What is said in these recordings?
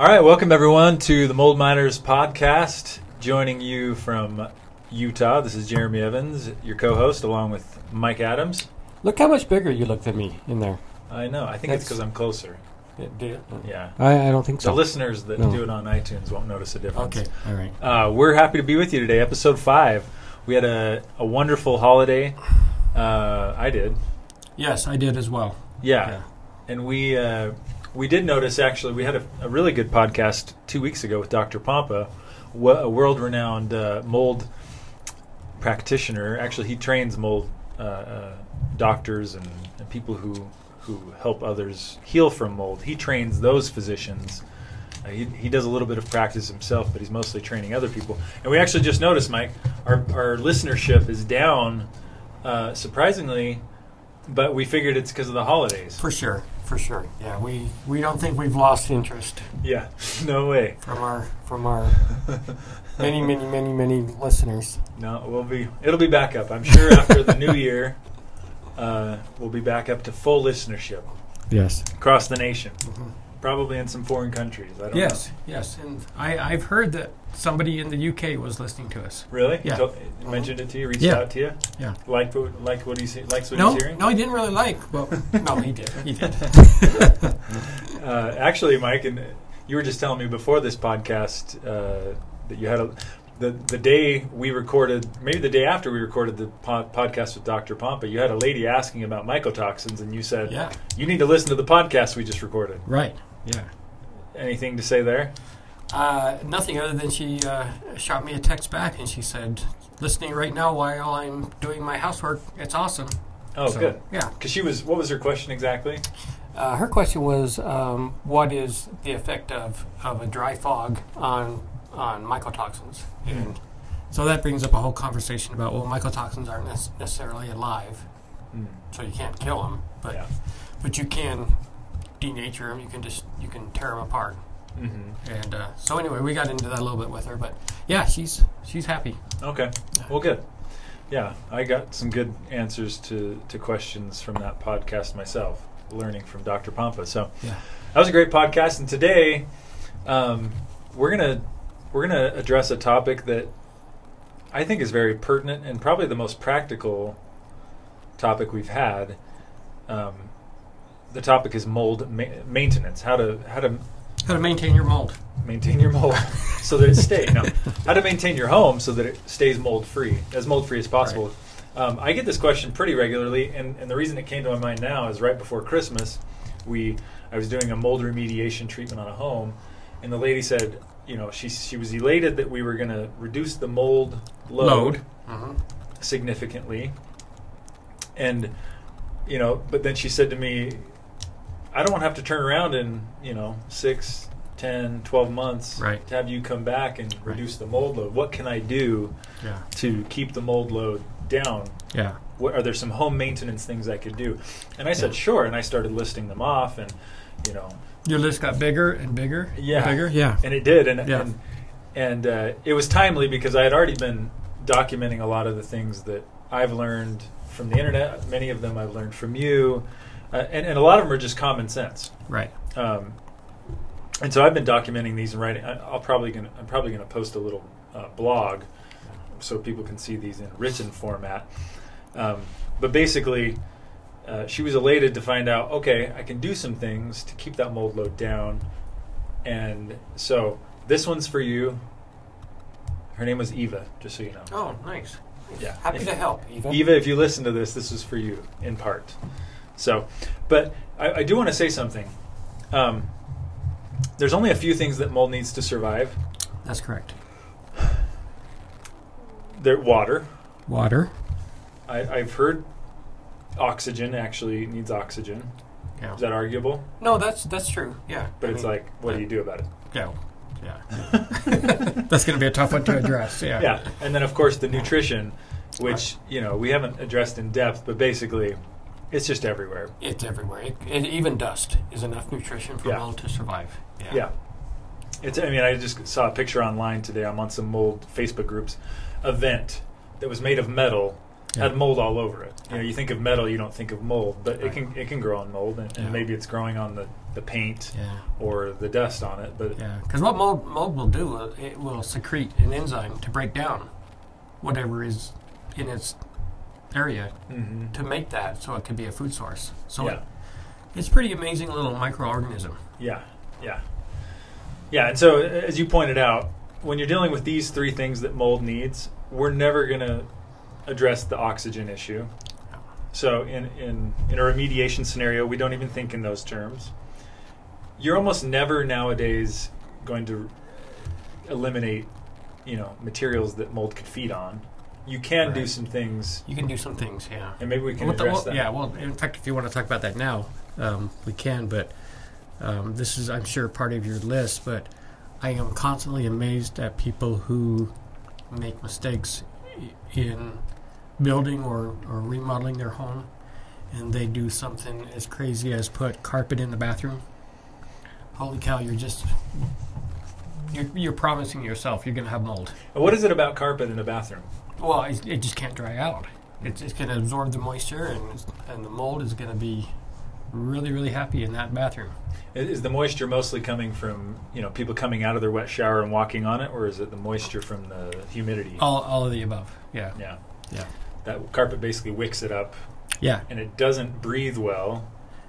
All right, welcome everyone to the Mold Miners podcast. Joining you from Utah, this is Jeremy Evans, your co-host, along with Mike Adams. Look how much bigger you look than me in there. I know. I think it's That's- because I'm closer. Yeah, do you? Yeah. I, I don't think so. The listeners that No. do it on iTunes won't notice a difference. Okay, all right. Uh, we're happy to be with you today, episode five. We had a, a wonderful holiday. Uh, I did. Yes, I did as well. Yeah. And we uh, we did notice actually we had a, a really good podcast two weeks ago with Dr. Pompa, wo- a world renowned uh, mold practitioner. Actually, he trains mold uh, uh, doctors and, and people who who help others heal from mold. He trains those physicians. Uh, he, he does a little bit of practice himself, but he's mostly training other people. And we actually just noticed, Mike, our, our listenership is down uh, surprisingly, but we figured it's because of the holidays. For sure, for sure. Yeah, we, we don't think we've lost interest Yeah, no way. from our from our many, many, many, many listeners. No, we'll be. It'll be back up. I'm sure after the new year, uh, we'll be back up to full listenership Yes. across the nation, Mhm. Probably in some foreign countries. I don't Yes, know. yes, and I, I've heard that somebody in the UK was listening to us. Really? Yeah. Told- mentioned it to you? Reached Yeah. out to you? Yeah. Like what? Like what he's likes what No, he's hearing? no, he didn't really like. Well, no, he did. He did. Uh, actually, Mike, and you were just telling me before this podcast uh, that you had a the the day we recorded, maybe the day after we recorded the po- podcast with Dr. Pompa, you had a lady asking about mycotoxins, and you said, Yeah. "You need to listen to the podcast we just recorded." Right. Yeah. Anything to say there? Uh, nothing other than she uh, shot me a text back and she said, "Listening right now while I'm doing my housework. It's awesome." Oh, So, good. Yeah. Because she was. What was her question exactly? Uh, her question was, um, what is the effect of, of a dry fog on on mycotoxins? And so that brings up a whole conversation about well, mycotoxins aren't nec- necessarily alive, Hmm. so you can't kill them, but yeah. but you can denature them. You can just you can tear them apart. hmm And uh, so anyway, we got into that a little bit with her, but yeah, she's she's happy. Okay. Well, good. Yeah, I got some good answers to, to questions from that podcast myself, learning from Dr. Pompa. So Yeah. that was a great podcast. And today, um, we're gonna we're gonna address a topic that I think is very pertinent and probably the most practical topic we've had. Um, the topic is mold ma- maintenance. How to how to How to maintain your mold? maintain your mold so that it stays. No, how to maintain your home so that it stays mold free, as mold free as possible. Um, I get this question pretty regularly, and, and the reason it came to my mind now is right before Christmas, we I was doing a mold remediation treatment on a home, and the lady said, you know, she she was elated that we were going to reduce the mold load, Load. Mm-hmm. significantly, and you know, but then she said to me, I don't want to have to turn around in, you know, six, 10, 12 months Right. to have you come back and Right. reduce the mold load. What can I do Yeah. to keep the mold load down? Yeah. What, are there some home maintenance things I could do? And I said, Yeah. sure. And I started listing them off and, you know, Your list got bigger and bigger. and Yeah. bigger. Yeah. and it did. And, Yeah. and, and uh, it was timely because I had already been documenting a lot of the things that I've learned from the internet. Many of them I've learned from you. Uh, and, and a lot of them are just common sense. Right. Um, and so I've been documenting these and writing. I, I'll probably gonna, I'm probably going to post a little uh, blog so people can see these in written format. Um, but basically, uh, she was elated to find out. Okay, I can do some things to keep that mold load down. And so this one's for you. Her name was Eva, just so you know. Oh, nice. Yeah. Happy If- to help, Eva. Eva, if you listen to this, this is for you in part. So, but I, I do want to say something. Um, there's only a few things that mold needs to survive. That's correct. There, water. Water. I, I've heard oxygen actually needs oxygen. Yeah. Is that arguable? No, that's that's true. Yeah. But I it's mean, like, what do you do about it? Yeah. Yeah. That's going to be a tough one to address. Yeah. Yeah, and then of course the nutrition, which you know we haven't addressed in depth, but basically, it's just everywhere. It's everywhere. It, it, even dust is enough nutrition for Yeah. mold to survive. Yeah. It's. I mean, I just saw a picture online today. I'm on some mold Facebook groups. A vent that was made of metal Yeah. had mold all over it. You know, you think of metal, you don't think of mold, but it can it can grow on mold, and, and maybe it's growing on the the paint Yeah. or the dust on it. But Yeah, because what mold, mold will do, uh, it will secrete an enzyme to break down whatever is in its area Mhm. to make that so it could be a food source. So yeah, it, it's pretty amazing little microorganism. yeah, yeah, yeah. And so, as you pointed out, when you're dealing with these three things that mold needs, we're never going to address the oxygen issue. So, in, in in a remediation scenario, we don't even think in those terms. You're almost never nowadays going to eliminate, you know, materials that mold could feed on. You can do some things, You can do some things, yeah. and maybe we can Well, the- address well, that. Yeah, well, in fact, if you want to talk about that now, um, we can. But um, this is, I'm sure, part of your list. But I am constantly amazed at people who make mistakes in building or, or remodeling their home, and they do something as crazy as put carpet in the bathroom. Holy cow! You're just you're, you're promising yourself you're going to have mold. And what is it about carpet in a bathroom? Well, it, it just can't dry out. It's, it's going to absorb the moisture, and and the mold is going to be really really happy in that bathroom. Is the moisture mostly coming from you know people coming out of their wet shower and walking on it, or is it the moisture from the humidity? All all of the above. Yeah, Yeah, yeah, that carpet basically wicks it up, yeah. and it doesn't breathe well.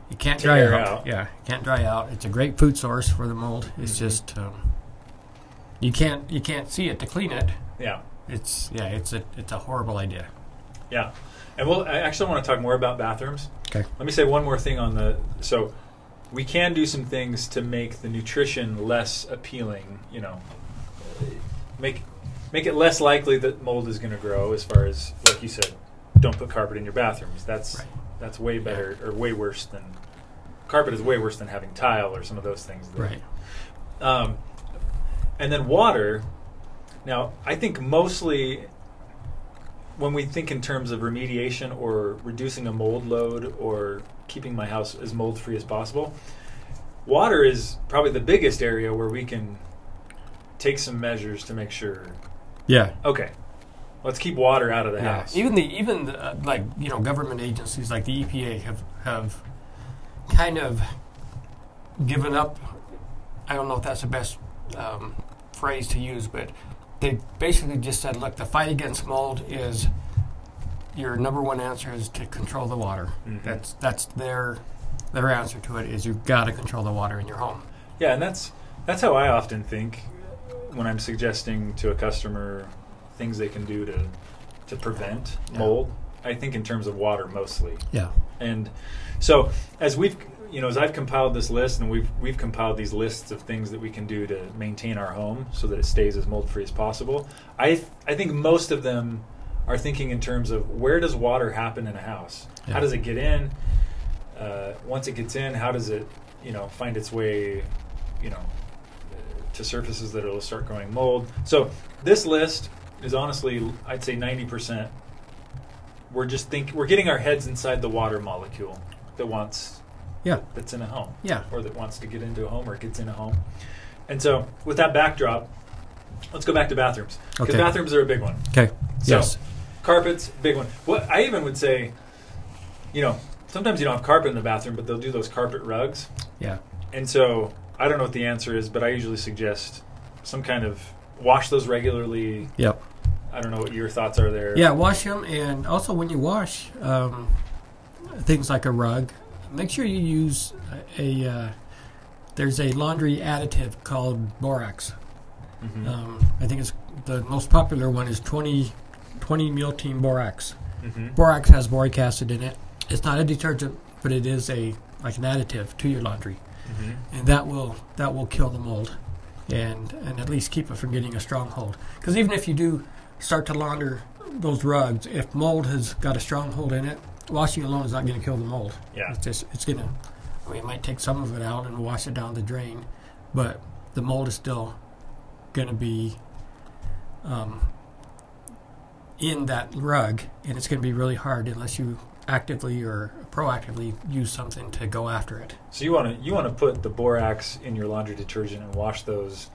It can't dry out. out. Yeah, it can't dry out. It's a great food source for the mold. It's Mhm. just um, you can't you can't see it to clean it. Yeah, It's yeah, it's a it's a horrible idea. yeah. And well, I actually want to talk more about bathrooms. Okay. Let me say one more thing on the so we can do some things to make the nutrition less appealing. You know, make make it less likely that mold is going to grow. As far as like you said, don't put carpet in your bathrooms. That's Right. that's way better or way worse than carpet is way worse than having tile or some of those things. that- Right. Um, and then water. Now, I think mostly when we think in terms of remediation or reducing a mold load or keeping my house as mold free as possible, water is probably the biggest area where we can take some measures to make sure. Yeah. Okay, let's keep water out of the Yeah. house. Even the even the, uh, like you know government agencies like the EPA have have kind of given up. I don't know if that's the best um, phrase to use, but they basically just said, look, the fight against mold is your number one answer is to control the water. Mhm. That's that's their their answer to it is you've got to control the water in your home. Yeah, and that's that's how I often think when I'm suggesting to a customer things they can do to to prevent Yeah. mold. I think in terms of water mostly. Yeah. And so as we've you know as I've compiled this list and we've we've compiled these lists of things that we can do to maintain our home so that it stays as mold free as possible. I th- I think most of them are thinking in terms of where does water happen in a house? Yeah. How does it get in? Uh, once it gets in, how does it you know find its way you know to surfaces that it'll start growing mold. So this list is honestly, I'd say ninety percent. We're just think we're getting our heads inside the water molecule that wants Yeah. that's in a home Yeah. or that wants to get into a home or gets in a home. And so with that backdrop, let's go back to bathrooms because Okay. bathrooms are a big one. Okay. So yes. carpets, big one. What I even would say, you know, sometimes you don't have carpet in the bathroom, but they'll do those carpet rugs. Yeah. And so I don't know what the answer is, but I usually suggest some kind of wash those regularly. Yep. I don't know what your thoughts are there. Yeah, wash them, and also when you wash um, things like a rug, make sure you use a. Uh, there's a laundry additive called borax. Mhm. Um, I think it's the most popular one is 20, 20 Mule Team borax. Mhm. Borax has boric acid in it. It's not a detergent, but it is a like an additive to your laundry, Mhm. and that will that will kill the mold, and and at least keep it from getting a stronghold. Because even if you do start to launder those rugs, if mold has got a stronghold in it, washing alone is not going to kill the mold. Yeah. It's just it's gonna. I mean, it might take some of it out and wash it down the drain, but the mold is still gonna be um, in that rug, and it's gonna be really hard unless you actively or proactively use something to go after it. So you want to you want to put the borax in your laundry detergent and wash those,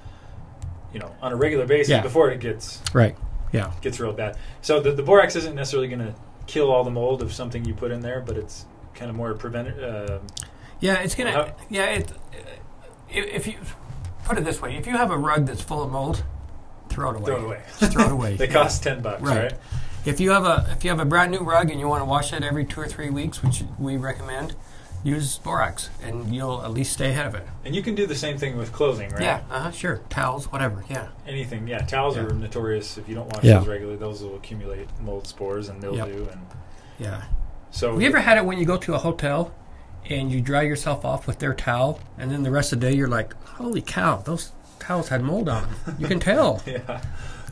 you know, on a regular basis Yeah. before it gets Right. Yeah. gets real bad. So the, the borax isn't necessarily going to kill all the mold of something you put in there, but it's kind of more prevent. Uh, Yeah, it's gonna. How- yeah, it. If, if you put it this way, if you have a rug that's full of mold, throw it away. Throw it away. Just throw it away. They cost ten bucks, Right. right? If you have a if you have a brand new rug and you want to wash it every two or three weeks, which we recommend, use borax, and you'll at least stay ahead of it. And you can do the same thing with clothing, right? Yeah, uh-huh, sure. Towels, whatever. Yeah. Anything, yeah. Towels Yeah. are notorious if you don't wash Yeah. those regularly; those will accumulate mold spores and mildew. And Yeah. so, Have you ever had it when you go to a hotel and you dry yourself off with their towel, and then the rest of the day you're like, "Holy cow, those towels had mold on them." You can tell. yeah,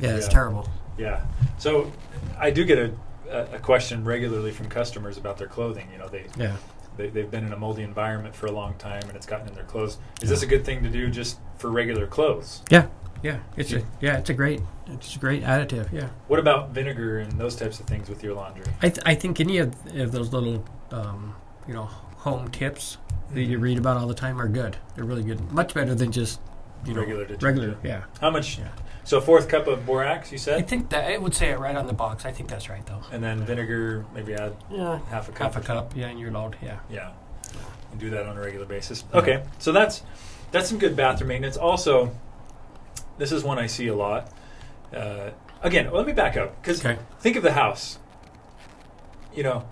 Yeah, it's Yeah. terrible. yeah. So, I do get a, a, a question regularly from customers about their clothing. You know, they, Yeah. They they've been in a moldy environment for a long time, and it's gotten in their clothes. Is this a good thing to do just for regular clothes? Yeah. Yeah, it's a yeah, it's a great it's a great additive. Yeah. What about vinegar and those types of things with your laundry? I, th- I think any of, of those little, um, you know, home tips that you Mhm. read about all the time are good. They're really good. Much better than just, you know, Regular detergent. regular. Yeah. How much? Yeah. So, a fourth cup of borax, you said. I think that it would say it right on the box. I think that's right though. and then vinegar, maybe add Yeah. half a cup. Half a or something. cup. Yeah, in your load. Yeah. Yeah, and do that on a regular basis. Yeah. Okay, so that's that's some good bathroom maintenance. Also, this is one I see a lot. Uh, again, let me back up because Okay. think of the house. You know,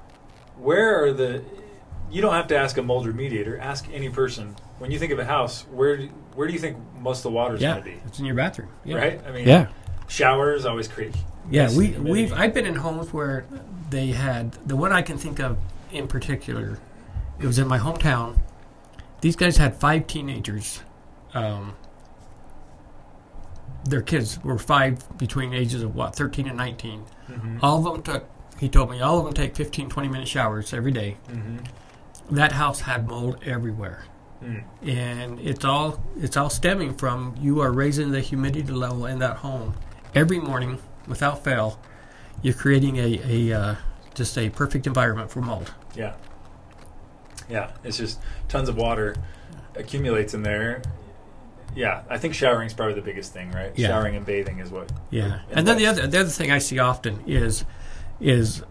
where are the? You don't have to ask a mold remediator. Ask any person. When you think of a house, where do, where do you think most of the water is Yeah. going to be? It's in your bathroom. Yeah. Right? I mean, Yeah. showers always create. Yeah, Yes, we we've I've been in homes where they had the one I can think of in particular. It was in my hometown. These guys had five teenagers. Um, their kids were five between ages of what, 13 and 19. Mhm. All of them took, he told me, all of them take 15, 20 minute showers every day. Mhm. That house had mold everywhere. Mm. And it's all it's all stemming from you are raising the humidity level in that home every morning without fail. You're creating a, a uh, just a perfect environment for mold. Yeah. Yeah, it's just tons of water accumulates in there. Yeah, I think showering is probably the biggest thing, right? Yeah. Showering and bathing is what. Yeah, And and then the other the other thing I see often is is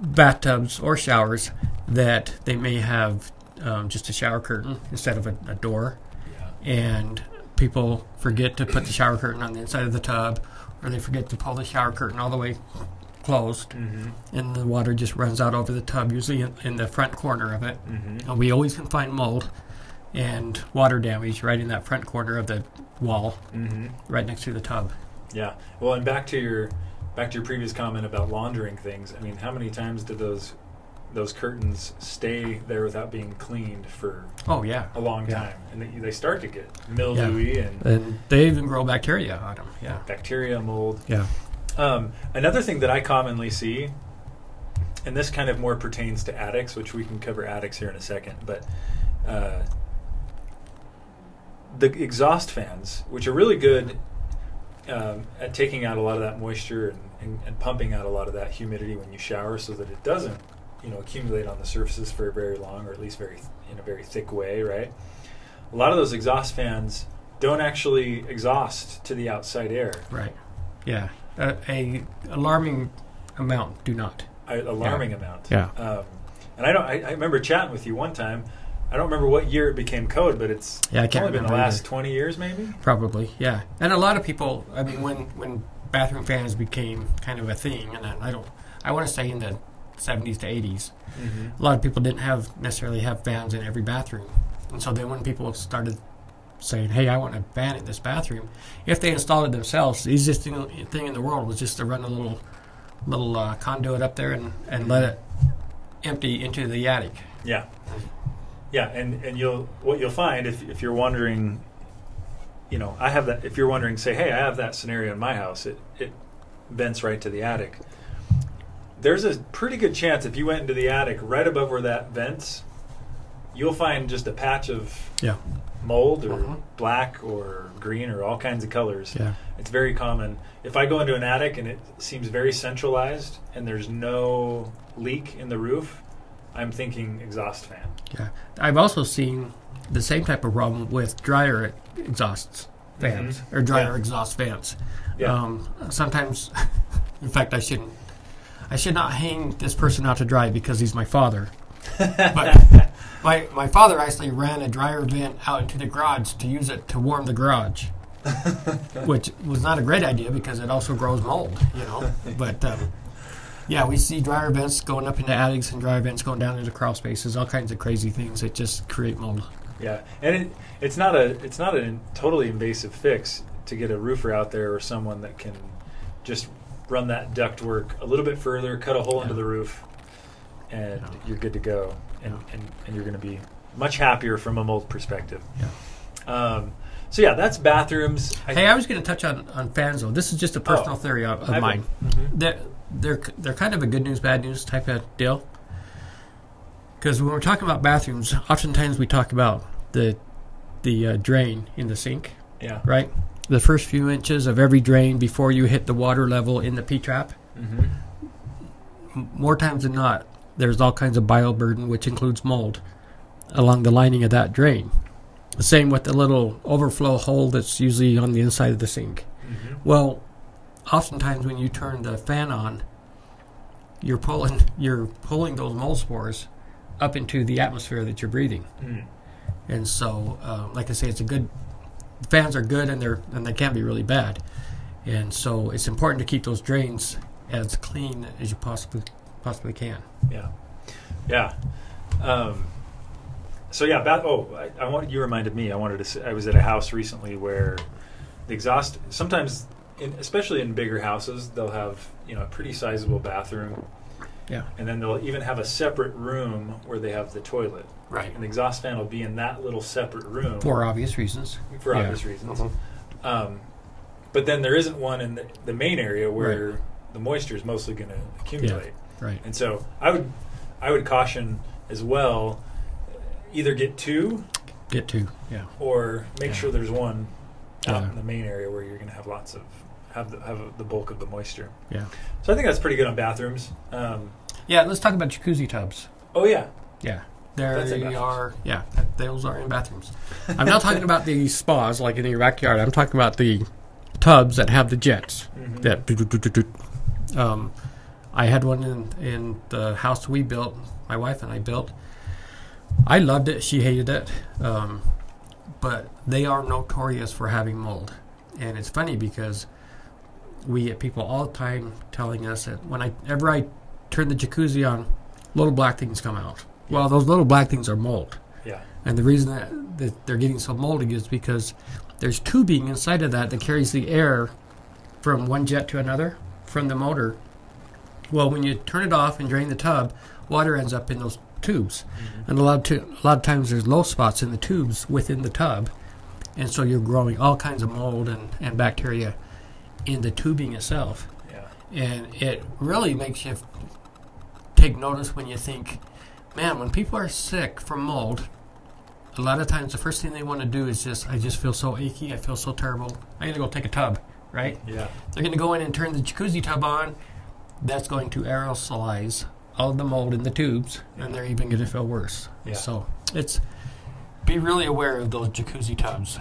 bathtubs or showers that they may have um, just a shower curtain instead of a, a door, Yeah. and people forget to put the shower curtain on the inside of the tub, or they forget to pull the shower curtain all the way closed, Mm-hmm. and the water just runs out over the tub, usually in, in the front corner of it. Mm-hmm. And we always can find mold and water damage right in that front corner of the wall, Mm-hmm. right next to the tub. Yeah. Well, and back to your back to your previous comment about laundering things. I mean, how many times did those those curtains stay there without being cleaned for Oh yeah, a long Yeah. time, and they, they start to get mildewy and and they even grow bacteria on them. Yeah. bacteria, mold. Yeah. Um, another thing that I commonly see, and this kind of more pertains to attics, which we can cover attics here in a second, but uh, the exhaust fans, which are really good um, at taking out a lot of that moisture and, and, and pumping out a lot of that humidity when you shower, so that it doesn't, you know, accumulate on the surfaces for very long, or at least very in a very thick way, right? A lot of those exhaust fans don't actually exhaust to the outside air. Right. Yeah. Uh, a alarming amount do not. a alarming amount. Yeah. Um, and I don't. I, I remember chatting with you one time. I don't remember what year it became code, but it's Yeah, I can't only been the last either. twenty years, maybe. Probably. Yeah. And a lot of people. I mean, when when bathroom fans became kind of a thing, and I don't. I want to say in the 70s to 80s, Mm-hmm. a lot of people didn't have necessarily have fans in every bathroom, and so then when people started saying, "Hey, I want a fan in this bathroom," if they installed it themselves, the easiest thing, thing in the world was just to run a little little uh, conduit up there and, and let it empty into the attic. Yeah, yeah, and and you'll what you'll find if if you're wondering, you know, I have that. If you're wondering, say, hey, I have that scenario in my house. It it vents right to the attic. There's a pretty good chance if you went into the attic right above where that vents, you'll find just a patch of Yeah. mold or Uh-huh. black or green or all kinds of colors. Yeah. It's very common. If I go into an attic and it seems very centralized and there's no leak in the roof, I'm thinking exhaust fan. Yeah, I've also seen the same type of problem with dryer exhausts fans Mhm. or dryer Yeah. exhaust fans. Yeah. Um, sometimes, in fact, I shouldn't. I should not hang this person out to dry because he's my father. But My my father actually ran a dryer vent out into the garage to use it to warm the garage, which was not a great idea because it also grows mold, you know. But um, yeah, we see dryer vents going up into attics and dryer vents going down into crawl spaces, all kinds of crazy things that just create mold. Yeah, and it, it's not a it's not a totally invasive fix to get a roofer out there or someone that can just run that duct work a little bit further, cut a hole Yeah. into the roof, and Yeah. you're good to go, and, Yeah. and, and you're going to be much happier from a mold perspective. Yeah. Um, so yeah, that's bathrooms. Hey, I was going to touch on, on fans though. This is just a personal Oh. theory of, of mine. mhm. They're, they're they're kind of a good news, bad news type of deal. Because when we're talking about bathrooms, oftentimes we talk about the the uh, drain in the sink, Yeah. right? The first few inches of every drain before you hit the water level in the P trap. hmm More times than not, there's all kinds of bioburden, which includes mold, along the lining of that drain. The same with the little overflow hole that's usually on the inside of the sink. hmm Well, oftentimes when you turn the fan on, you're pulling you're pulling those mold spores up into the atmosphere that you're breathing, Mm. and so, uh, like I say, it's a good. Fans are good, and they're and they can be really bad, and so it's important to keep those drains as clean as you possibly possibly can. Yeah, yeah. Um, so yeah, bat- oh, I, I want you reminded me. I wanted to. Say, I was at a house recently where the exhaust. Sometimes, in, especially in bigger houses, they'll have you know a pretty sizable bathroom, Yeah. and then they'll even have a separate room where they have the toilet. Right. And the exhaust fan will be in that little separate room For obvious reasons. for yeah. obvious reasons. Mhm. Um, but then there isn't one in the, the main area where the moisture is mostly going to accumulate. Right. And so I would I would caution as well either get two Get two Yeah. or make Yeah. sure there's one out Yeah. in the main area where you're going to have lots of have the, have the bulk of the moisture. Yeah. So I think that's pretty good on bathrooms. Um, Yeah. Let's talk about jacuzzi tubs. oh yeah, Yeah. There they are. Yeah, those are in bathrooms. I'm not talking about the spas like in your backyard. I'm talking about the tubs that have the jets. Mhm. That do, do, do, do, do. Um, I had one in in the house we built. My wife and I built. I loved it. She hated it. Um, but they are notorious for having mold, and it's funny because we get people all the time telling us that whenever I turn the jacuzzi on, little black things come out. Well, those little black things are mold. yeah, And the reason that, that they're getting so moldy is because there's tubing inside of that that carries the air from one jet to another from the motor. Well, when you turn it off and drain the tub, water ends up in those tubes. Mm-hmm. And a lot of tu- a lot of times there's low spots in the tubes within the tub. And so you're growing all kinds of mold and, and bacteria in the tubing itself yeah, and it really makes you take notice when you think, man, when people are sick from mold, a lot of times the first thing they want to do is just, I just feel so achy, I feel so terrible. I'm gonna go take a tub, right? yeah, They're gonna go in and turn the jacuzzi tub on. That's going to aerosolize all the mold in the tubes, and they're even gonna feel worse. Yeah. So it's be really aware of those jacuzzi tubs.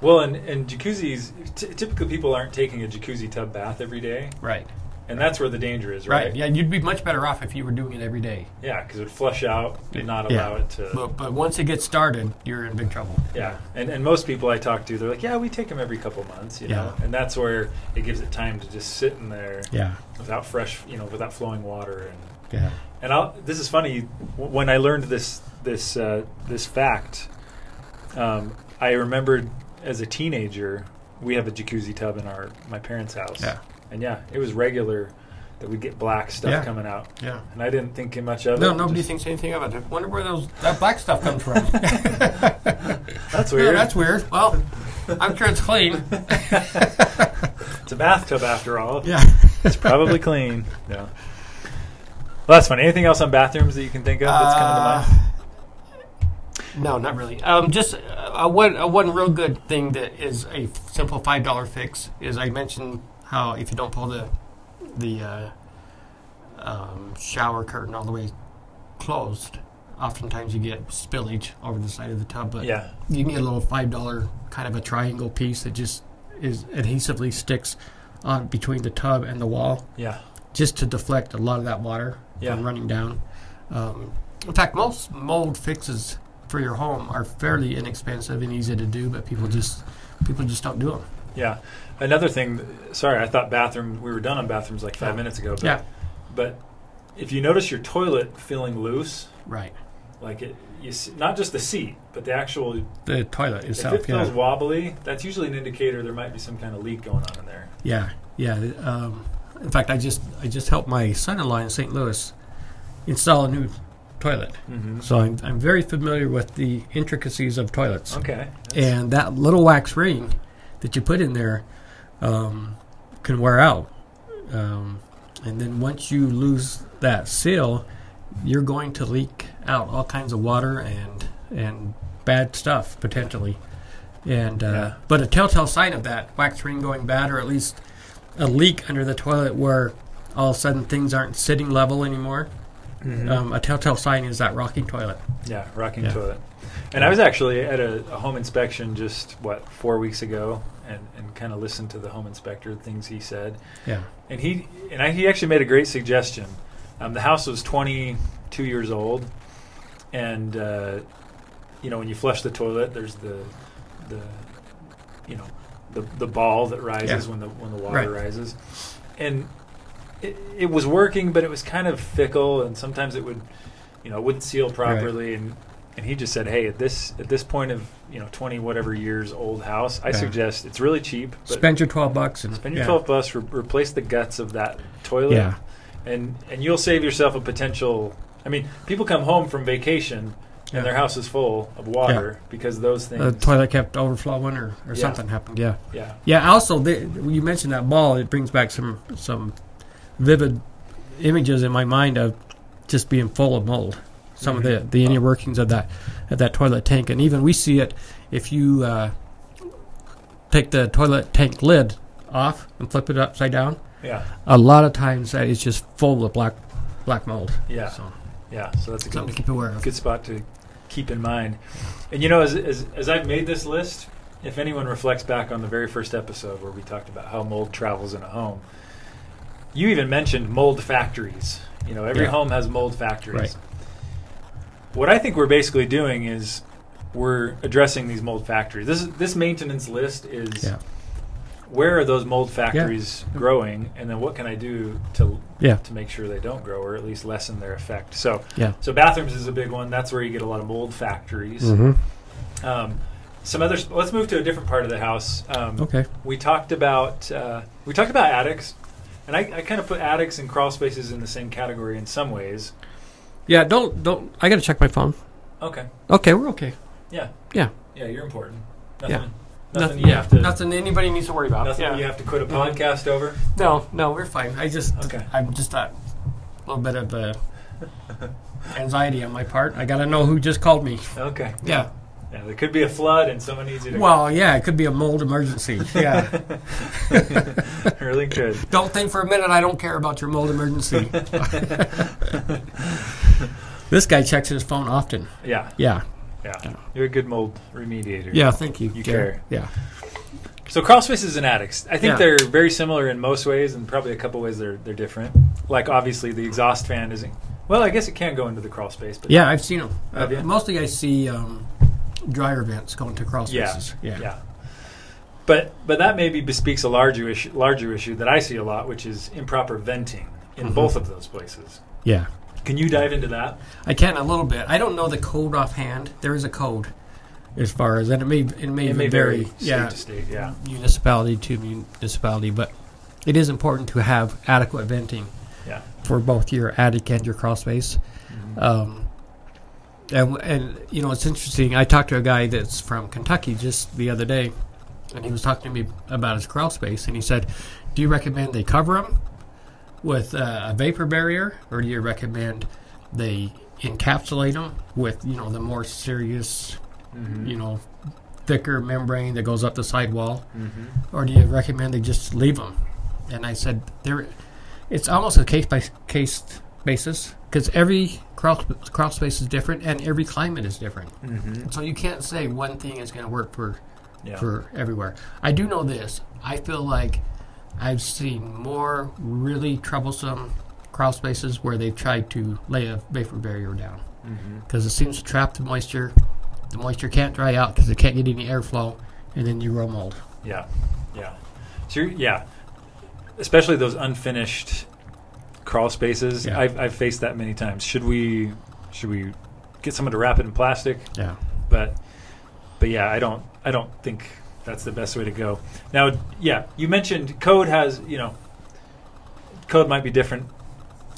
Well, and and jacuzzis. T- typically, people aren't taking a jacuzzi tub bath every day, Right. And that's where the danger is, right? Right. Yeah, you'd be much better off if you were doing it every day. Yeah, because it would flush out and not Yeah. allow it to. But but once it gets started, you're in big trouble. Yeah, and and most people I talk to, they're like, yeah, we take them every couple months, you know, and that's where it gives it time to just sit in there Yeah. without fresh, you know, without flowing water and Yeah. and I'll, this is funny when I learned this this uh, this fact. Um, I remembered as a teenager, we have a jacuzzi tub in our my parents' house, Yeah. And yeah, it was regular that we'd get black stuff Yeah. coming out, Yeah. and I didn't think much of No, it. nobody Just, thinks anything of it. I wonder where those that black stuff comes from. that's Yeah, weird. that's weird. Well, I'm sure it's clean. it's a bathtub after all. Yeah. It's probably clean. Yeah. Well, that's funny. Anything else on bathrooms that you can think of that's coming to mind? Uh, No, not really. Um, just uh, one uh, one real good thing that is a simple five dollar fix is I mentioned how if you don't pull the the uh, um, shower curtain all the way closed, oftentimes you get spillage over the side of the tub. But Yeah. you can get a little five dollar kind of a triangle piece that just is adhesively sticks on between the tub and the wall, Yeah. just to deflect a lot of that water Yeah. from running down. Um, in fact, most mold fixes for your home are fairly inexpensive and easy to do, but people just people just don't do them. Yeah. Another thing. Sorry, I thought bathroom. We were done on bathrooms like five Yeah. minutes ago. But, Yeah. But if you notice your toilet feeling loose, Right. like it, you see, not just the seat, but the actual. The toilet itself. If it feels yeah. wobbly, that's usually an indicator there might be some kind of leak going on in there. Yeah. Yeah. Um, in fact, I just I just helped my son-in-law in St. Louis install a new toilet, Mm-hmm. so I'm I'm very familiar with the intricacies of toilets. Okay. and that little wax ring that you put in there um, can wear out. Um, and then once you lose that seal, you're going to leak out all kinds of water and and bad stuff potentially. And uh, Yeah. but a telltale sign of that wax ring going bad, or at least a leak under the toilet where all of a sudden things aren't sitting level anymore. Mhm. Um, a telltale sign is that rocking toilet. Yeah, rocking Yeah. toilet. And I was actually at a, a home inspection just what four weeks ago, and, and kind of listened to the home inspector things he said, Yeah. and he and I, he actually made a great suggestion. Um, the house was 22 years old, and uh, you know when you flush the toilet, there's the the you know the the ball that rises Yeah. when the when the water Right. rises, and it, it was working, but it was kind of fickle, and sometimes it would you know it wouldn't seal properly, and and he just said, hey, at this at this point of you know 20 whatever years old house, I Yeah. suggest it's really cheap, but Spend your twelve bucks and Spend your yeah. twelve bucks. Re- replace the guts of that toilet, Yeah. and and you'll save yourself a potential. I mean, people come home from vacation Yeah. and their house is full of water because those things. the toilet kept overflowing or, or something happened. Yeah, yeah, yeah. Also, the, you mentioned that ball, it brings back some some vivid images in my mind of just being full of mold. Some of the the inner workings of that of that toilet tank, and even we see it if you uh, take the toilet tank lid off and flip it upside down. yeah, A lot of times that is just full of black black mold. yeah, So yeah. So that's a good to keep aware of. good spot to keep in mind. And you know, as, as as I've made this list, if anyone reflects back on the very first episode where we talked about how mold travels in a home, you even mentioned mold factories. You know, every Yeah. home has mold factories. Right. What I think we're basically doing is we're addressing these mold factories. This this maintenance list is Yeah. where are those mold factories growing, and then what can I do to Yeah. to make sure they don't grow or at least lessen their effect. So Yeah. so bathrooms is a big one. That's where you get a lot of mold factories. Mm-hmm. Um, some other. Let's move to a different part of the house. Um, Okay. We talked about uh, we talked about attics, and I, I kind of put attics and crawl spaces in the same category in some ways. Yeah. Don't don't. I got to check my phone. Okay. Okay, we're okay. Yeah. Yeah. Yeah, you're important. Nothing, Yeah. Nothing, Nothing, you yeah, have to. nothing anybody needs to worry about. Nothing yeah. you have to quit a podcast over. No, no, we're fine. I just, Okay. I'm just a little bit of uh, anxiety on my part. I got to know who just called me. Okay. Yeah. Yeah, there could be a flood and someone needs you to. Well, yeah, it could be a mold emergency. Yeah. really could. don't think for a minute I don't care about your mold emergency. this guy checks his phone often. Yeah, Yeah. yeah. You're a good mold remediator. Yeah. Thank you. You Gary. care. Yeah. So crawl spaces and attics, I think Yeah. they're very similar in most ways, and probably a couple ways they're they're different. Like obviously the exhaust fan isn't. Well, I guess it can go into the crawl space, but Yeah, I've seen them. You? mostly I see um, dryer vents going to crawl yeah, spaces. yeah, But but that maybe bespeaks a larger issue, larger issue that I see a lot, which is improper venting in Mhm. both of those places. Yeah. Can you dive into that? I can a little bit. I don't know the code offhand. There is a code as far as, and it may it may, It may vary, state yeah, to state. Yeah, municipality to municipality, but it is important to have adequate venting yeah. for both your attic and your crawl space. Mhm. Um, and, and you know it's interesting. I talked to a guy that's from Kentucky just the other day, and he was talking to me about his crawl space, and he said, "Do you recommend they cover them with uh, a vapor barrier, or do you recommend they encapsulate them with you know the more serious, Mhm. you know, thicker membrane that goes up the sidewall, Mhm. or do you recommend they just leave them?" And I said, "There, it's almost a case by case basis because every crawl, sp- crawl space is different and every climate is different. Mhm. So you can't say one thing is going to work for Yeah. for everywhere. I do know this. I feel like I've seen more really troublesome crawl spaces where they've tried to lay a vapor barrier down because it seems to trap the moisture the moisture can't dry out because it can't get any airflow, and then you grow mold. Yeah, yeah. So yeah, especially those unfinished crawl spaces. Yeah. I've, I've faced that many times. Should we should we get someone to wrap it in plastic? Yeah. But but yeah, I don't I don't think that's the best way to go. Now, yeah, you mentioned code has you know code might be different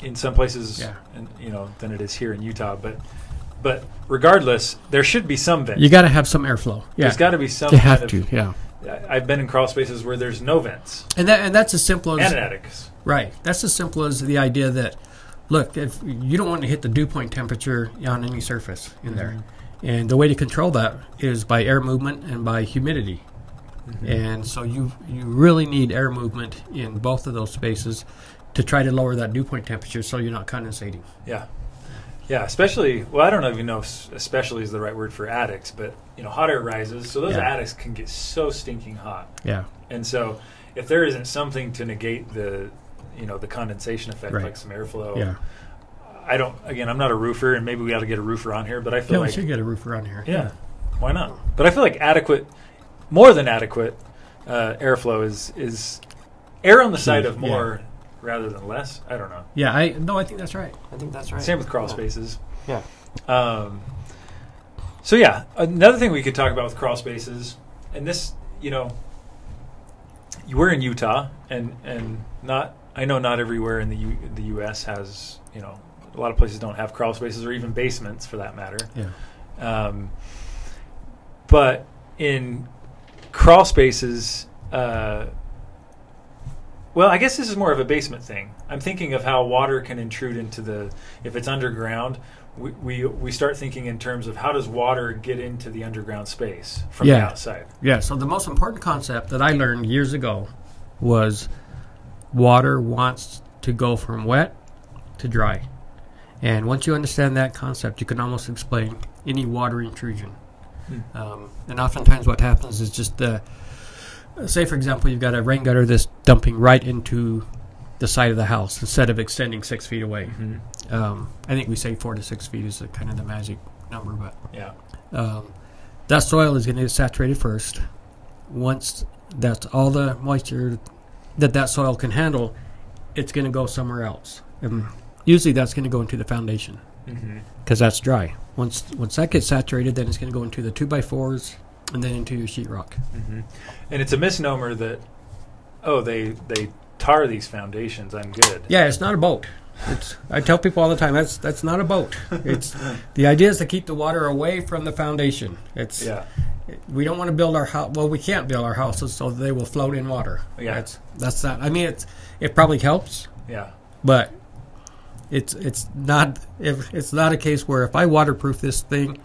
in some places, Yeah. and you know than it is here in Utah, but. But regardless, there should be some vent. You got to have some airflow. Yeah. There's got to be some. you kind have of- to. Yeah. I've been in crawl spaces where there's no vents And that and that's as simple as and an attic. Right. That's as simple as the idea that, look, if you don't want to hit the dew point temperature on any surface in there, mm-hmm. and the way to control that is by air movement and by humidity. Mm-hmm. And so you you really need air movement in both of those spaces to try to lower that dew point temperature so you're not condensating. Yeah. Yeah, especially, well, I don't even know if especially is the right word for addicts, but, you know, hot air rises, so those Yeah. attics can get so stinking hot. Yeah. And so if there isn't something to negate the, you know, the condensation effect, Right. like some airflow, Yeah. I don't, again, I'm not a roofer, and maybe we ought to get a roofer on here, but I Yeah, feel we like, should get a roof around here. yeah, why not? But I feel like adequate, more than adequate uh, airflow is, is err on the side of Yeah. more rather than less. I don't know. Yeah, I no, I think that's right. I think that's right. Same with crawl Yeah. spaces. Yeah. Um, so yeah, another thing we could talk about with crawl spaces, and this, you know, we're in Utah, and and not I know not everywhere in the U, the U.S. has you know a lot of places don't have crawl spaces or even basements for that matter. Yeah. Um, but in crawl spaces, uh, well, I guess this is more of a basement thing. I'm thinking of how water can intrude into the if it's underground. We, we we start thinking in terms of how does water get into the underground space from the Yeah. outside. Yeah, so the most important concept that I learned years ago was water wants to go from wet to dry. And once you understand that concept, you can almost explain any water intrusion. Hmm. Um, and oftentimes, what happens is just the say, for example, you've got a rain gutter that's dumping right into the side of the house instead of extending six feet away. Um, I think we say four to six feet is the, kind of the magic number, but Yeah. um, that soil is going to get saturated first. Once that's all the moisture that that soil can handle, it's going to go somewhere else. And usually that's going to go into the foundation Mm-hmm. because that's dry. Once once that gets saturated, then it's going to go into the two by fours and then into your sheetrock. hmm And it's a misnomer that oh they they tar these foundations. I'm good. Yeah, it's not a boat. It's I tell people all the time that's that's not a boat. It's the idea is to keep the water away from the foundation. It's Yeah. we don't want to build our house. Well, we can't build our houses so they will float in water. Yeah. that's that's not. I mean, it's it probably helps, Yeah. but it's it's not. If it's not a case where if I waterproof this thing,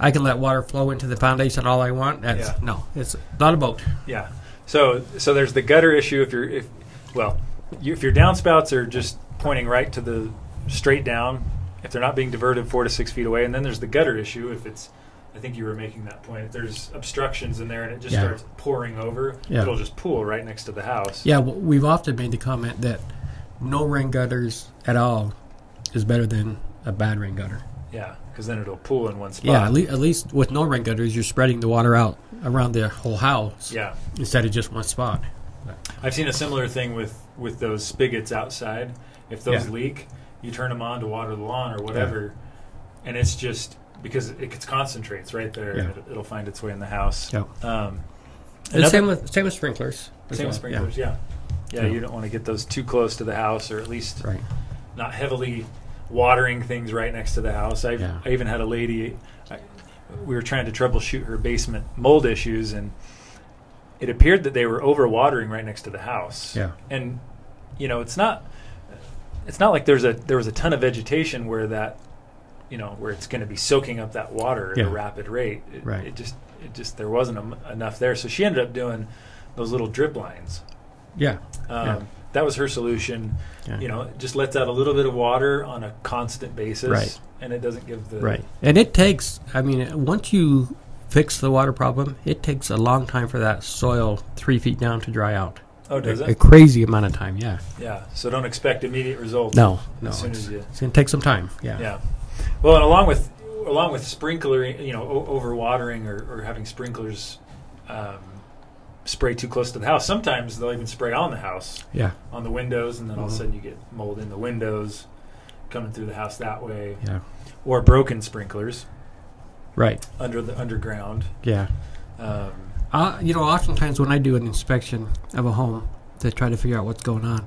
I can let water flow into the foundation all I want. That's Yeah. no, it's not a boat. Yeah. So so there's the gutter issue if you're if well you, if your downspouts are just pointing right to the straight down if they're not being diverted four to six feet away and then there's the gutter issue if it's I think you were making that point if there's obstructions in there and it just Yeah. starts pouring over Yeah. it'll just pool right next to the house. Yeah, well, we've often made the comment that no rain gutters at all is better than a bad rain gutter. Yeah. Because then it'll pool in one spot. Yeah, at, le- at least with no rain gutters, you're spreading the water out around the whole house Yeah. instead of just one spot. I've seen a similar thing with with those spigots outside. If those Yeah. leak, you turn them on to water the lawn or whatever, and it's just because it gets concentrates right there, Yeah. it, it'll find its way in the house. Yeah. Um, another- same with same with sprinklers. same with sprinklers. Yeah. yeah, Yeah. You don't want to get those too close to the house, or at least right. not heavily watering things right next to the house. I've, Yeah. I even had a lady. I, we were trying to troubleshoot her basement mold issues, and it appeared that they were overwatering right next to the house Yeah, and you know it's not it's not like there's a there was a ton of vegetation where that you know where it's going to be soaking up that water at Yeah. a rapid rate it, Right. it just it just there wasn't em- enough there so she ended up doing those little drip lines yeah, um, Yeah. That was her solution yeah. you know it just lets out a little bit of water on a constant basis Right. and it doesn't give the right. And it takes. I mean, once you fix the water problem, it takes a long time for that soil three feet down to dry out. oh does a, a crazy amount of time. Yeah. yeah so don't expect immediate results No, no. as soon it's, as you it's going to take some time. Yeah. Yeah. Well, and along with along with sprinkler, you know, o- overwatering or, or having sprinklers um, spray too close to the house. Sometimes they'll even spray on the house, Yeah. on the windows, and then all of a Mhm. sudden you get mold in the windows coming through the house that way, Yeah. or broken sprinklers Right. under the underground. Yeah. Um, Uh, you know, oftentimes when I do an inspection of a home to try to figure out what's going on,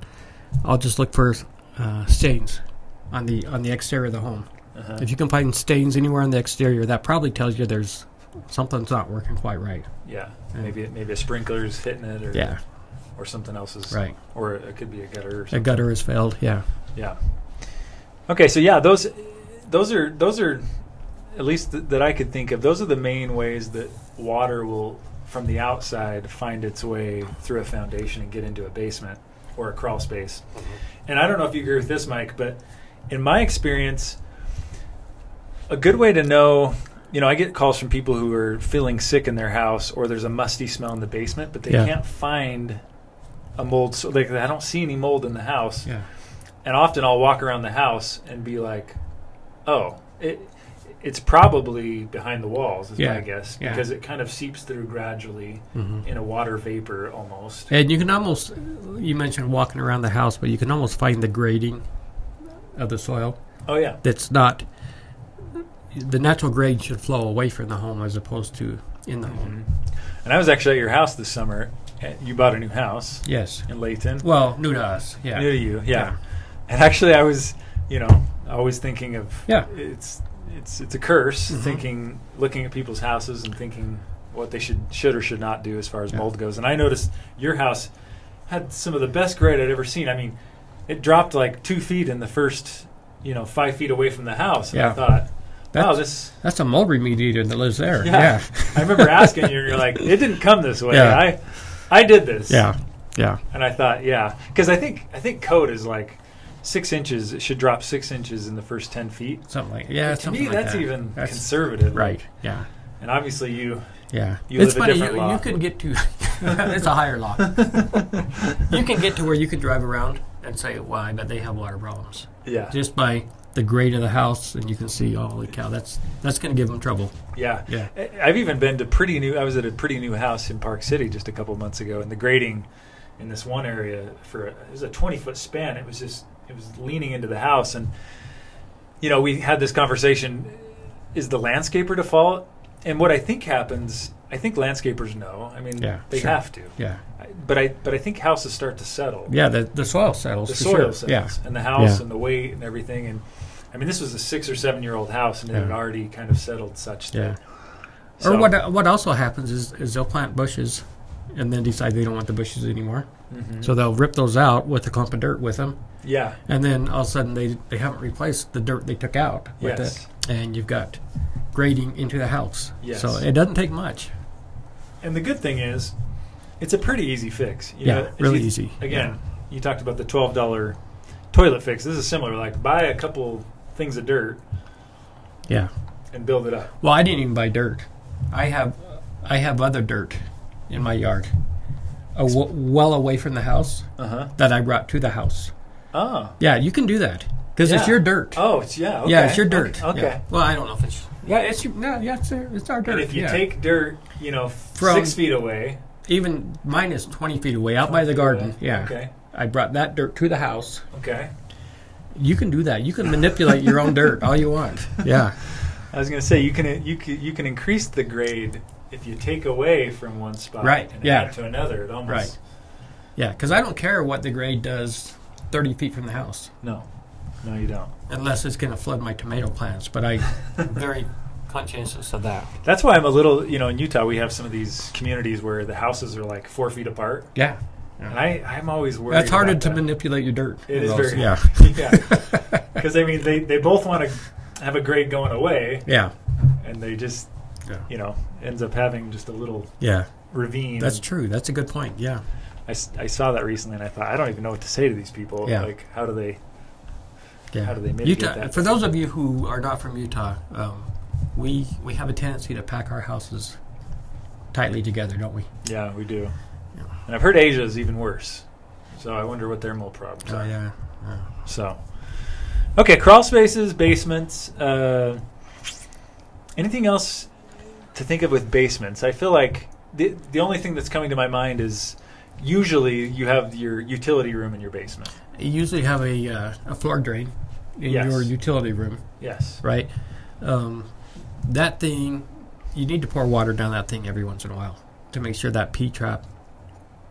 I'll just look for uh, stains on the on the exterior of the home. uh-huh. If you can find stains anywhere on the exterior, that probably tells you there's something's not working quite right. yeah, Yeah. maybe maybe a sprinkler's hitting it, or Yeah. or something else is Right. or it could be a gutter. Or A gutter has failed. Yeah. Yeah. Okay, so yeah, those those are those are at least th- that I could think of. Those are the main ways that water will from the outside find its way through a foundation and get into a basement or a crawl space. Mm-hmm. And I don't know if you agree with this, Mike, but in my experience, a good way to know. You know, I get calls from people who are feeling sick in their house, or there's a musty smell in the basement, but they Yeah. can't find a mold. So like, I don't see any mold in the house Yeah. and often I'll walk around the house and be like, "Oh, it it's probably behind the walls," is Yeah, my guess, yeah. because it kind of seeps through gradually hmm in a water vapor almost. And you can almost, you mentioned walking around the house, but you can almost find the grading of the soil Oh yeah, that's not, the natural grade should flow away from the home as opposed to in the home. Mhm. And I was actually at your house this summer. You bought a new house Yes. in Layton. Well, new to us. Yeah. New to you, yeah. And actually, I was, you know, always thinking of Yeah. it's it's it's a curse. Mhm. Thinking, looking at people's houses and thinking what they should should or should not do as far as Yeah. mold goes. And I noticed your house had some of the best grade I'd ever seen. I mean, it dropped like two feet in the first, you know, five feet away from the house. And I Yeah. Thought, wow, That's, this. that's a mold remediator that lives there. Yeah. Yeah. I remember asking you, and you're like, it didn't come this way. Yeah. I I did this. Yeah. Yeah. And I thought, yeah, because I think I think code is like six inches. It should drop six inches in the first ten feet. Something like yeah. to me, like that's that. even That's- conservative, Right. Yeah. And obviously, you Yeah. You it's live a funny. different You, law. you can get to. it's a higher law. you can get to where you could drive around and say, "Well, I bet they have water problems," yeah, just by the grade of the house, and you can see, "Oh, holy cow, that's that's going to give them trouble." yeah. Yeah. I've even been to pretty new. I was at a pretty new house in Park City just a couple months ago, and the grading in this one area for a, it was a twenty foot span. It was just it was leaning into the house, and you know we had this conversation: is the landscaper to fault? And what I think happens, I think landscapers know. I mean, Yeah, they sure. have to. Yeah. But I but I think houses start to settle. Yeah. The the soil settles. the soil sure. settles Yeah. and the house Yeah. and the weight and everything and I mean this was a six or seven year old house and it had already kind of settled such Yeah. that Or what what also happens is, is they'll plant bushes, and then decide they don't want the bushes anymore. Mhm. So they'll rip those out with a clump of dirt with them, yeah and then all of a sudden they they haven't replaced the dirt they took out with yes it, and you've got grading into the house. Yes. So it doesn't take much. and the good thing is it's a pretty easy fix you Yeah, know, really you- easy. again you talked about the twelve dollar toilet fix this is similar like buy a couple things of dirt Yeah. and build it up Well, I didn't even buy dirt. I have I have other dirt in my yard, a w- well away from the house uh-huh that I brought to the house. oh Yeah, you can do that because it's your dirt. oh it's yeah okay. Yeah, it's your dirt. okay, Yeah. Well, I don't know if it's. Yeah, it's your, no, yeah, it's, it's our dirt. and if you yeah. take dirt you know From- six feet away even mine is twenty feet away out by the garden. away, Yeah, okay I brought that dirt to the house. okay You can do that. You can manipulate your own dirt all you want. Yeah, I was going to say you can you can you can increase the grade if you take away from one spot Right, and yeah. add to another. It almost Right. yeah, because I don't care what the grade does thirty feet from the house, no, no, you don't. unless it's going to flood my tomato plants. But I very conscientious of that. That's why I'm a little you know in Utah we have some of these communities where the houses are like four feet apart, Yeah, and I I'm always worried. that's harder about to that. manipulate your dirt. It in is those. very yeah, yeah, because I mean they they both want to have a grade going away, yeah, and they just Yeah. you know ends up having just a little yeah. ravine. That's true. That's a good point. Yeah, I, I saw that recently, and I thought I don't even know what to say to these people. Yeah. Like how do they yeah. How do they mitigate Utah, that? For those of you who are not from Utah, um, we we have a tendency to pack our houses tightly together, don't we? Yeah, we do. And I've heard Asia is even worse. So I wonder what their mold problems Oh are. yeah. yeah. So, okay, crawl spaces, basements. Uh, anything else to think of with basements? I feel like the the only thing that's coming to my mind is usually you have your utility room in your basement. You usually have a uh, a floor drain in Yes. your utility room, Yes. right? Um, that thing, you need to pour water down that thing every once in a while to make sure that P trap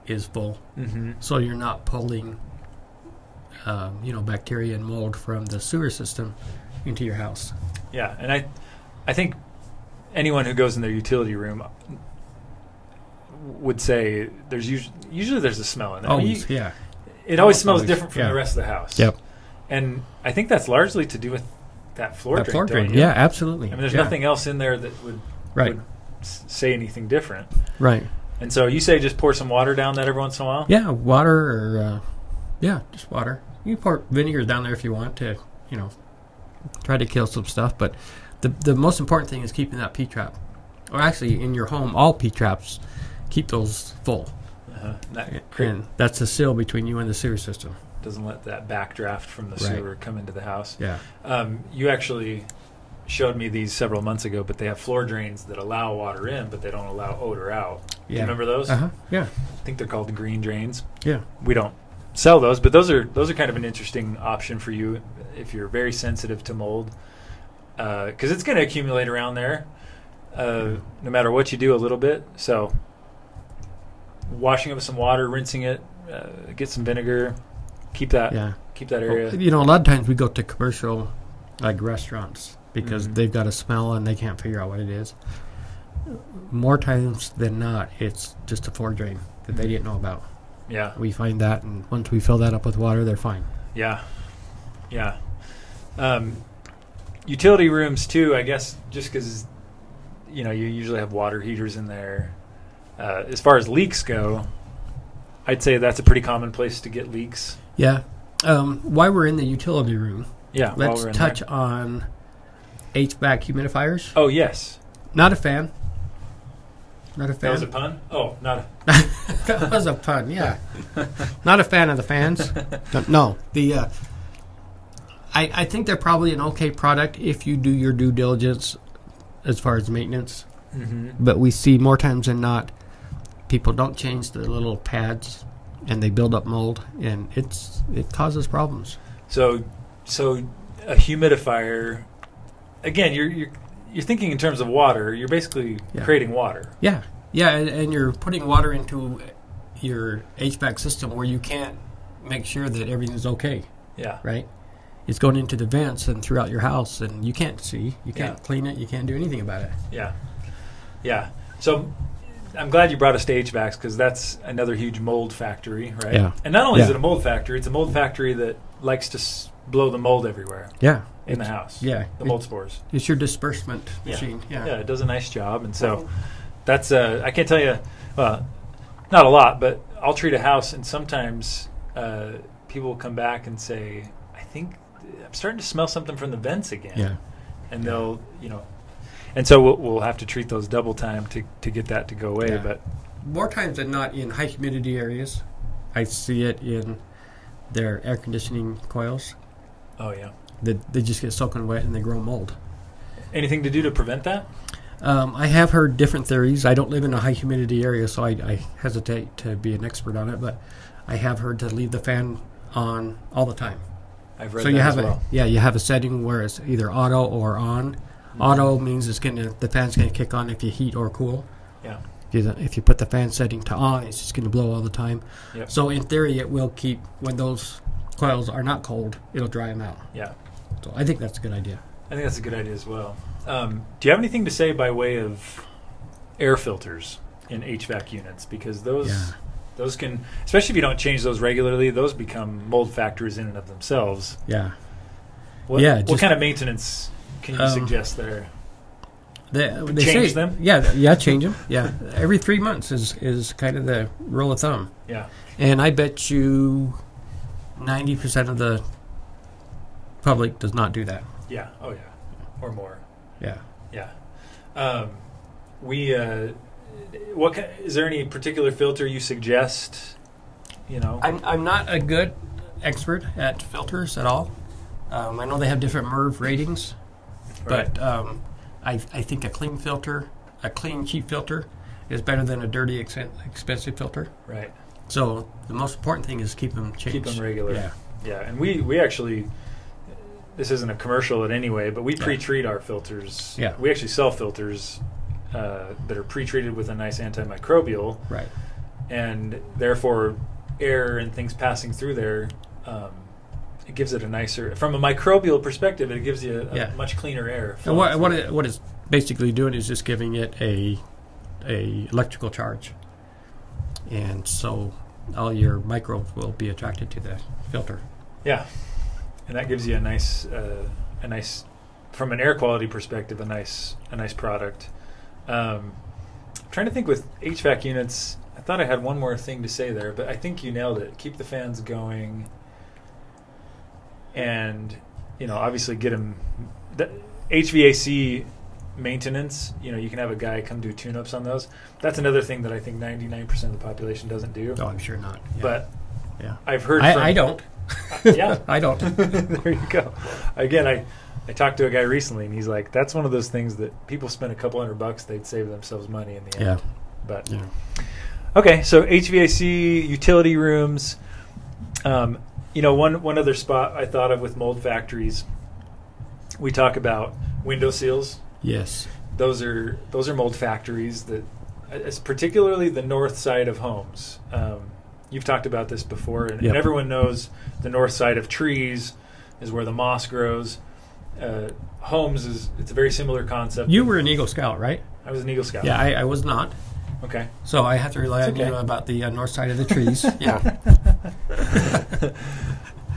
is full, Mm-hmm. so you're not pulling, um, you know, bacteria and mold from the sewer system into your house. Yeah, and I, I think anyone who goes in their utility room would say there's usually usually there's a smell in there. I mean, you- yeah, it always smells Always, different from yeah. the rest of the house. Yep. And I think that's largely to do with that floor that drain. floor drain. Yeah, absolutely. I mean, there's yeah. nothing else in there that would, Right, would say anything different. right. And so you say just pour some water down that every once in a while. Yeah, water or uh, yeah, just water. You can pour vinegar down there if you want to, you know, try to kill some stuff. But the the most important thing is keeping that P trap, or actually in your home, all P traps, keep those full, Uh-huh. That cre- and that's the seal between you and the sewer system. doesn't let that backdraft from the Right. sewer come into the house. Yeah, Um, you actually showed me these several months ago, but they have floor drains that allow water in, but they don't allow odor out. Do you remember those? Uh huh. Yeah, I think they're called green drains. yeah. We don't sell those, but those are those are kind of an interesting option for you if you're very sensitive to mold, because it's going to accumulate around there, uh, no matter what you do a little bit. So, washing it with some water, rinsing it, uh, get some vinegar, keep that Yeah. keep that area. You know, a lot of times we go to commercial, like restaurants, because Mhm. they've got a smell and they can't figure out what it is. More times than not, it's just a floor drain that they didn't know about. Yeah. We find that, and once we fill that up with water, they're fine. Yeah, yeah. Um, utility rooms too. I guess just because you know you usually have water heaters in there. Uh, as far as leaks go, I'd say that's a pretty common place to get leaks. Yeah. Um, while we're in the utility room, Yeah. let's touch there. on HVAC humidifiers. Oh yes, Not a fan. Not a that fan. was a pun. Oh, not a. that was a pun. Yeah. Not a fan of the fans. No, no. the. Uh, I I think they're probably an okay product if you do your due diligence as far as maintenance. hmm But we see more times than not, people don't change the little pads, and they build up mold, and it's it causes problems. So, so a humidifier. Again, you're you're you're thinking in terms of water. You're basically Yeah. creating water. Yeah, yeah, and, and you're putting water into your HVAC system where you can't make sure that everything's okay, Yeah. right? It's going into the vents and throughout your house, and you can't see, you can't Yeah. clean it, you can't do anything about it. Yeah, yeah. So I'm glad you brought us to HVACs because that's another huge mold factory, right? Yeah. And not only is it a mold factory, it's a mold factory that likes to s- blow the mold everywhere Yeah, in the house. yeah, The mold spores. It's your disbursement Yeah. machine. Yeah, Yeah, it does a nice job, and so that's uh, I can't tell you, well, not a lot, but I'll treat a house, and sometimes uh, people will come back and say, "I think I'm starting to smell something from the vents again." yeah. and they'll you know and so we'll, we'll have to treat those double time to, to get that to go away Yeah. but More times than not, in high humidity areas, I see it in their air conditioning coils. Oh yeah That they just get soaking wet and they grow mold. anything to do to prevent that Um, I have heard different theories. I don't live in a high humidity area, so I, I hesitate to be an expert on it. But I have heard to leave the fan on all the time. i've read so that you have as a well yeah, you have a setting where it's either auto or on. Mm-hmm. Auto means it's gonna the fan's gonna kick on if you heat or cool. yeah If you- If you put the fan setting to on, it's just gonna blow all the time. Yep. So in theory, it will keep when those coils are not cold. It'll dry them out. yeah So I think that's a good idea. i think that's a good idea as well um, do you have anything to say by way of air filters in hvac units because those Yeah. those can especially if you don't change those regularly those become mold factors in and of themselves Yeah. what, Yeah, what kind of maintenance can you Um, suggest there They, they Change say, them? Yeah, yeah, change them. Yeah, every three months is is kind of the rule of thumb. yeah And I bet you ninety percent of the public does not do that. yeah oh yeah or more Yeah. Yeah. Um, we. Uh, what is there any particular filter you suggest? You know. I'm I'm not a good expert at filters at all. Um, I know they have different MERV ratings, Right. but um, I, I think a clean filter, a clean, cheap filter, is better than a dirty, ex- expensive filter. Right. So the most important thing is keep them changed. Keep them regular. Yeah. Yeah, and we we actually this isn't a commercial in any way, but we Yeah. pre-treat our filters. Yeah. We actually sell filters uh, that are pre-treated with a nice antimicrobial, Right. and therefore air and things passing through there. Um, it gives it a nicer, from a microbial perspective, it gives you a, Yeah. much cleaner air. And what what it, what it's basically doing is just giving it a a electrical charge, and so all your microbes will be attracted to the filter. Yeah, and that gives you a nice, uh, a nice, from an air quality perspective, a nice, a nice product. Um, I'm trying to think with HVAC units. I thought I had one more thing to say there, but I think you nailed it. Keep the fans going, and you know, obviously get them. The HVAC maintenance. You know, you can have a guy come do tune-ups on those. That's another thing that I think 99% of the population doesn't do. No, I'm sure not. Yeah. But yeah, I've heard. from, I, I don't. yeah, I don't. there you go. Again, I I talked to a guy recently, and he's like, "That's one of those things that people spend a couple hundred bucks, they'd save themselves money in the end." Yeah. But Yeah. okay, so HVAC utility rooms. Um, you know, one one other spot I thought of with mold factories. We talk about window seals. Yes. Those are those are mold factories that, particularly the north side of homes. Um, you've talked about this before, and, Yep. and everyone knows the north side of trees is where the moss grows. Uh, homes is it's a very similar concept. You were an Eagle Scout, right? I was an Eagle Scout. Yeah, I, I was not. Okay. So I have to rely It's on you about the uh, north side of the trees. yeah.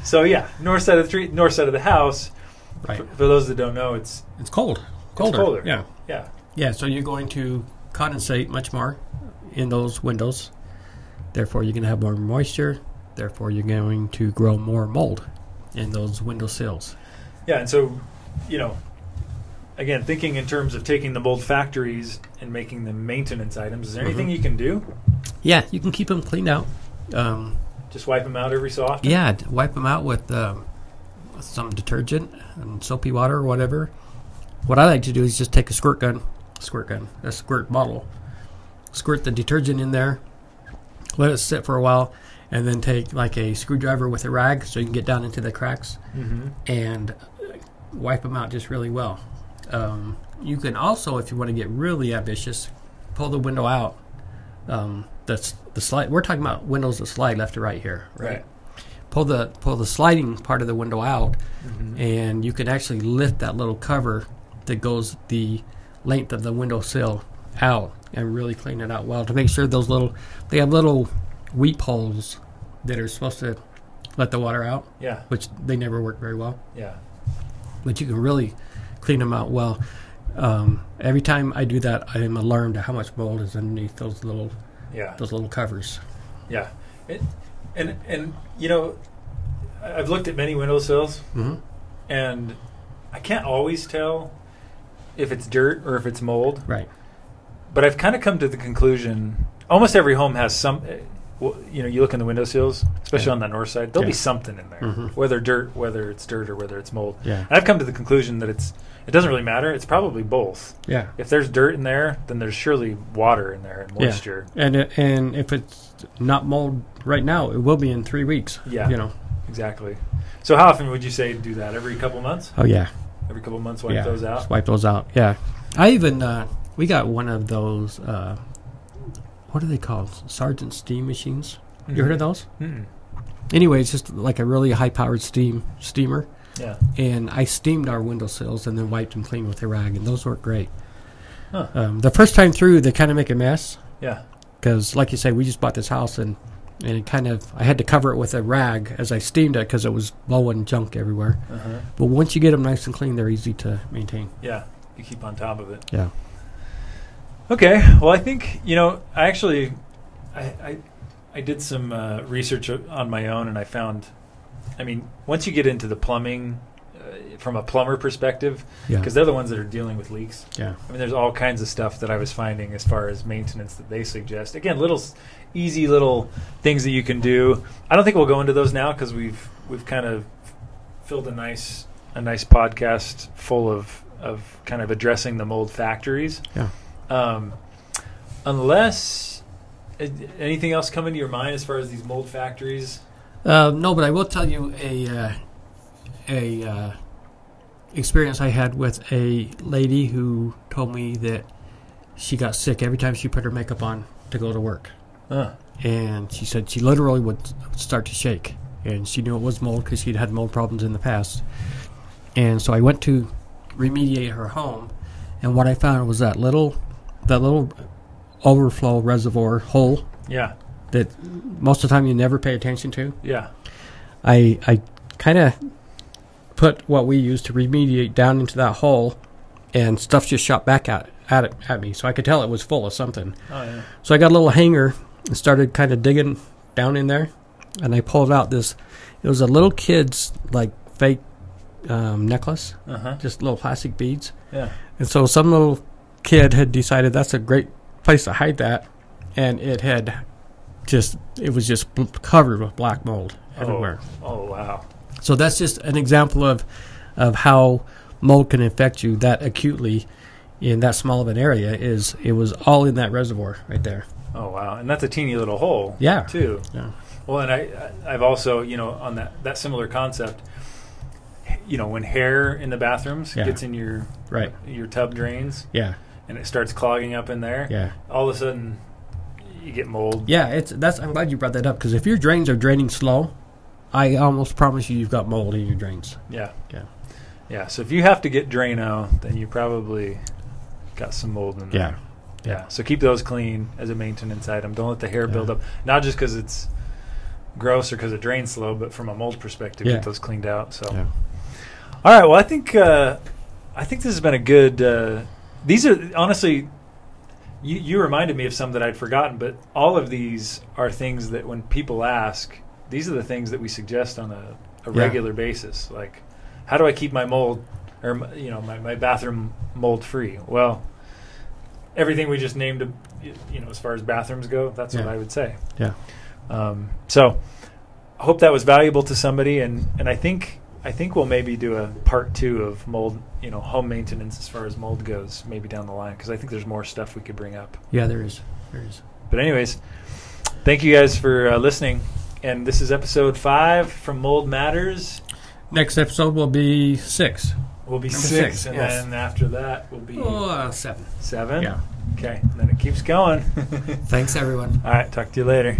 So yeah, north side of the tree, north side of the house. Right. For, for those that don't know, it's It's cold. Colder. colder. Yeah. yeah, Yeah, so you're going to condensate much more in those windows. Therefore, you're going to have more moisture. Therefore, you're going to grow more mold in those window sills. yeah, and so you know, again, thinking in terms of taking the mold factories and making them maintenance items. Is there anything Mhm. you can do? Yeah, you can keep them cleaned out. Um, Just wipe them out every so often. yeah, wipe them out with um, some detergent and soapy water or whatever. What I like to do is just take a squirt gun, squirt gun, a squirt bottle, squirt the detergent in there, let it sit for a while, and then take like a screwdriver with a rag so you can get down into the cracks Mm-hmm. and wipe them out just really well. Um, you can also, if you want to get really ambitious, pull the window out. Um, that's the slide. We're talking about windows that slide left to right here, right? Right. Pull the pull the sliding part of the window out, Mm-hmm. and you can actually lift that little cover that goes the length of the window sill out and really clean it out well to make sure those little they have little weep holes that are supposed to let the water out, Yeah, which they never work very well yeah, but you can really clean them out well. Um, every time I do that, I am alarmed at how much mold is underneath those little yeah, those little covers. yeah. It, and and you know, I've looked at many windowsills, Mm-hmm. and I can't always tell if it's dirt or if it's mold. Right. But I've kind of come to the conclusion almost every home has some. eh, Well, you know, you look in the windowsills, especially Yeah. on the north side. There'll be something in there, Mhm. whether dirt, whether it's dirt, or whether it's mold. Yeah. And I've come to the conclusion that it's it doesn't really matter. It's probably both. Yeah. If there's dirt in there, then there's surely water in there and moisture. Yeah. And it, and if it's not mold right now, it will be in three weeks. Yeah. You know. Exactly. So how often would you say do that? Every couple months? Oh yeah. Every couple months, wipe yeah. those Just out. wipe those out. Yeah. I even uh, we got one of those. Uh, what are they called? Sergeant steam machines. You heard of those? Mm-mm. Anyway, it's just like a really high powered steam steamer. Yeah. and I steamed our windowsills and then wiped them clean with a rag, and those work great. Huh. Um, the first time through, they kind of make a mess Yeah. because, like you say, we just bought this house and and it kind of I had to cover it with a rag as I steamed it because it was blowing junk everywhere. Uh-huh. But once you get them nice and clean, they're easy to maintain. Yeah. You keep on top of it. Yeah. Okay. Well, I think you know. I actually, I I, I did some uh, research on my own, and I found. I mean, once you get into the plumbing, uh, from a plumber perspective, Yeah. because they're the ones that are dealing with leaks. Yeah. I mean, there's all kinds of stuff that I was finding as far as maintenance that they suggest. Again, little easy little things that you can do. I don't think we'll go into those now because we've we've kind of filled a nice a nice podcast full of of kind of addressing the mold factories. Yeah. Um, unless uh, anything else come into your mind as far as these mold factories. Uh, no, but I will tell you a uh, a uh, experience I had with a lady who told me that she got sick every time she put her makeup on to go to work, Uh, and she said she literally would start to shake, and she knew it was mold because she'd had mold problems in the past, and so I went to remediate her home, and what I found was that little that little overflow reservoir hole yeah, that most of the time you never pay attention to. yeah, I I kind of put what we use to remediate down into that hole, and stuff just shot back at at it at me. So I could tell it was full of something. oh yeah, So I got a little hanger and started kind of digging down in there, and I pulled out this. It was a little kid's like fake um, necklace, uh huh, just little plastic beads. yeah, And so some little kid had decided that's a great place to hide that, and it had just it was just bl- covered with black mold everywhere. Oh wow, So that's just an example of of how mold can affect you that acutely in that small of an area. Is it was all in that reservoir right there? Oh wow, and that's a teeny little hole. Yeah. too. Yeah. Well, and I, I've also, you know, on that that similar concept, you know, when hair in the bathrooms Yeah. gets in your Right. your tub drains Yeah. and it starts clogging up in there, Yeah. all of a sudden you get mold. Yeah. It's that's. I'm glad you brought that up because if your drains are draining slow, I almost promise you you've got mold in your drains. Yeah, Yeah. yeah. So if you have to get Drano, then you probably got some mold in there. Yeah. So keep those clean as a maintenance item. Don't let the hair build up. Not just because it's gross or because it drains slow, but from a mold perspective, Yeah. get those cleaned out. So. Yeah. All right. Well, I think uh, I think this has been a good. Uh, these are honestly, you you reminded me of some that I'd forgotten, but all of these are things that when people ask, these are the things that we suggest on a, a Yeah. regular basis. Like, how do I keep my mold or you know my, my bathroom mold free? Well, everything we just named, you know, as far as bathrooms go, that's what I would say. Yeah. Um, so, I hope that was valuable to somebody, and, and I think I think we'll maybe do a part two of mold, you know, home maintenance as far as mold goes, maybe down the line, because I think there's more stuff we could bring up. Yeah. There is. There is. But anyways, thank you guys for uh, listening, and this is episode five from Mold Matters. Next episode will be six. We'll be Number six, six, and yes. then after that will be Oh, uh, seven. seven. Yeah. Okay, and then it keeps going. Thanks, everyone. All right, talk to you later.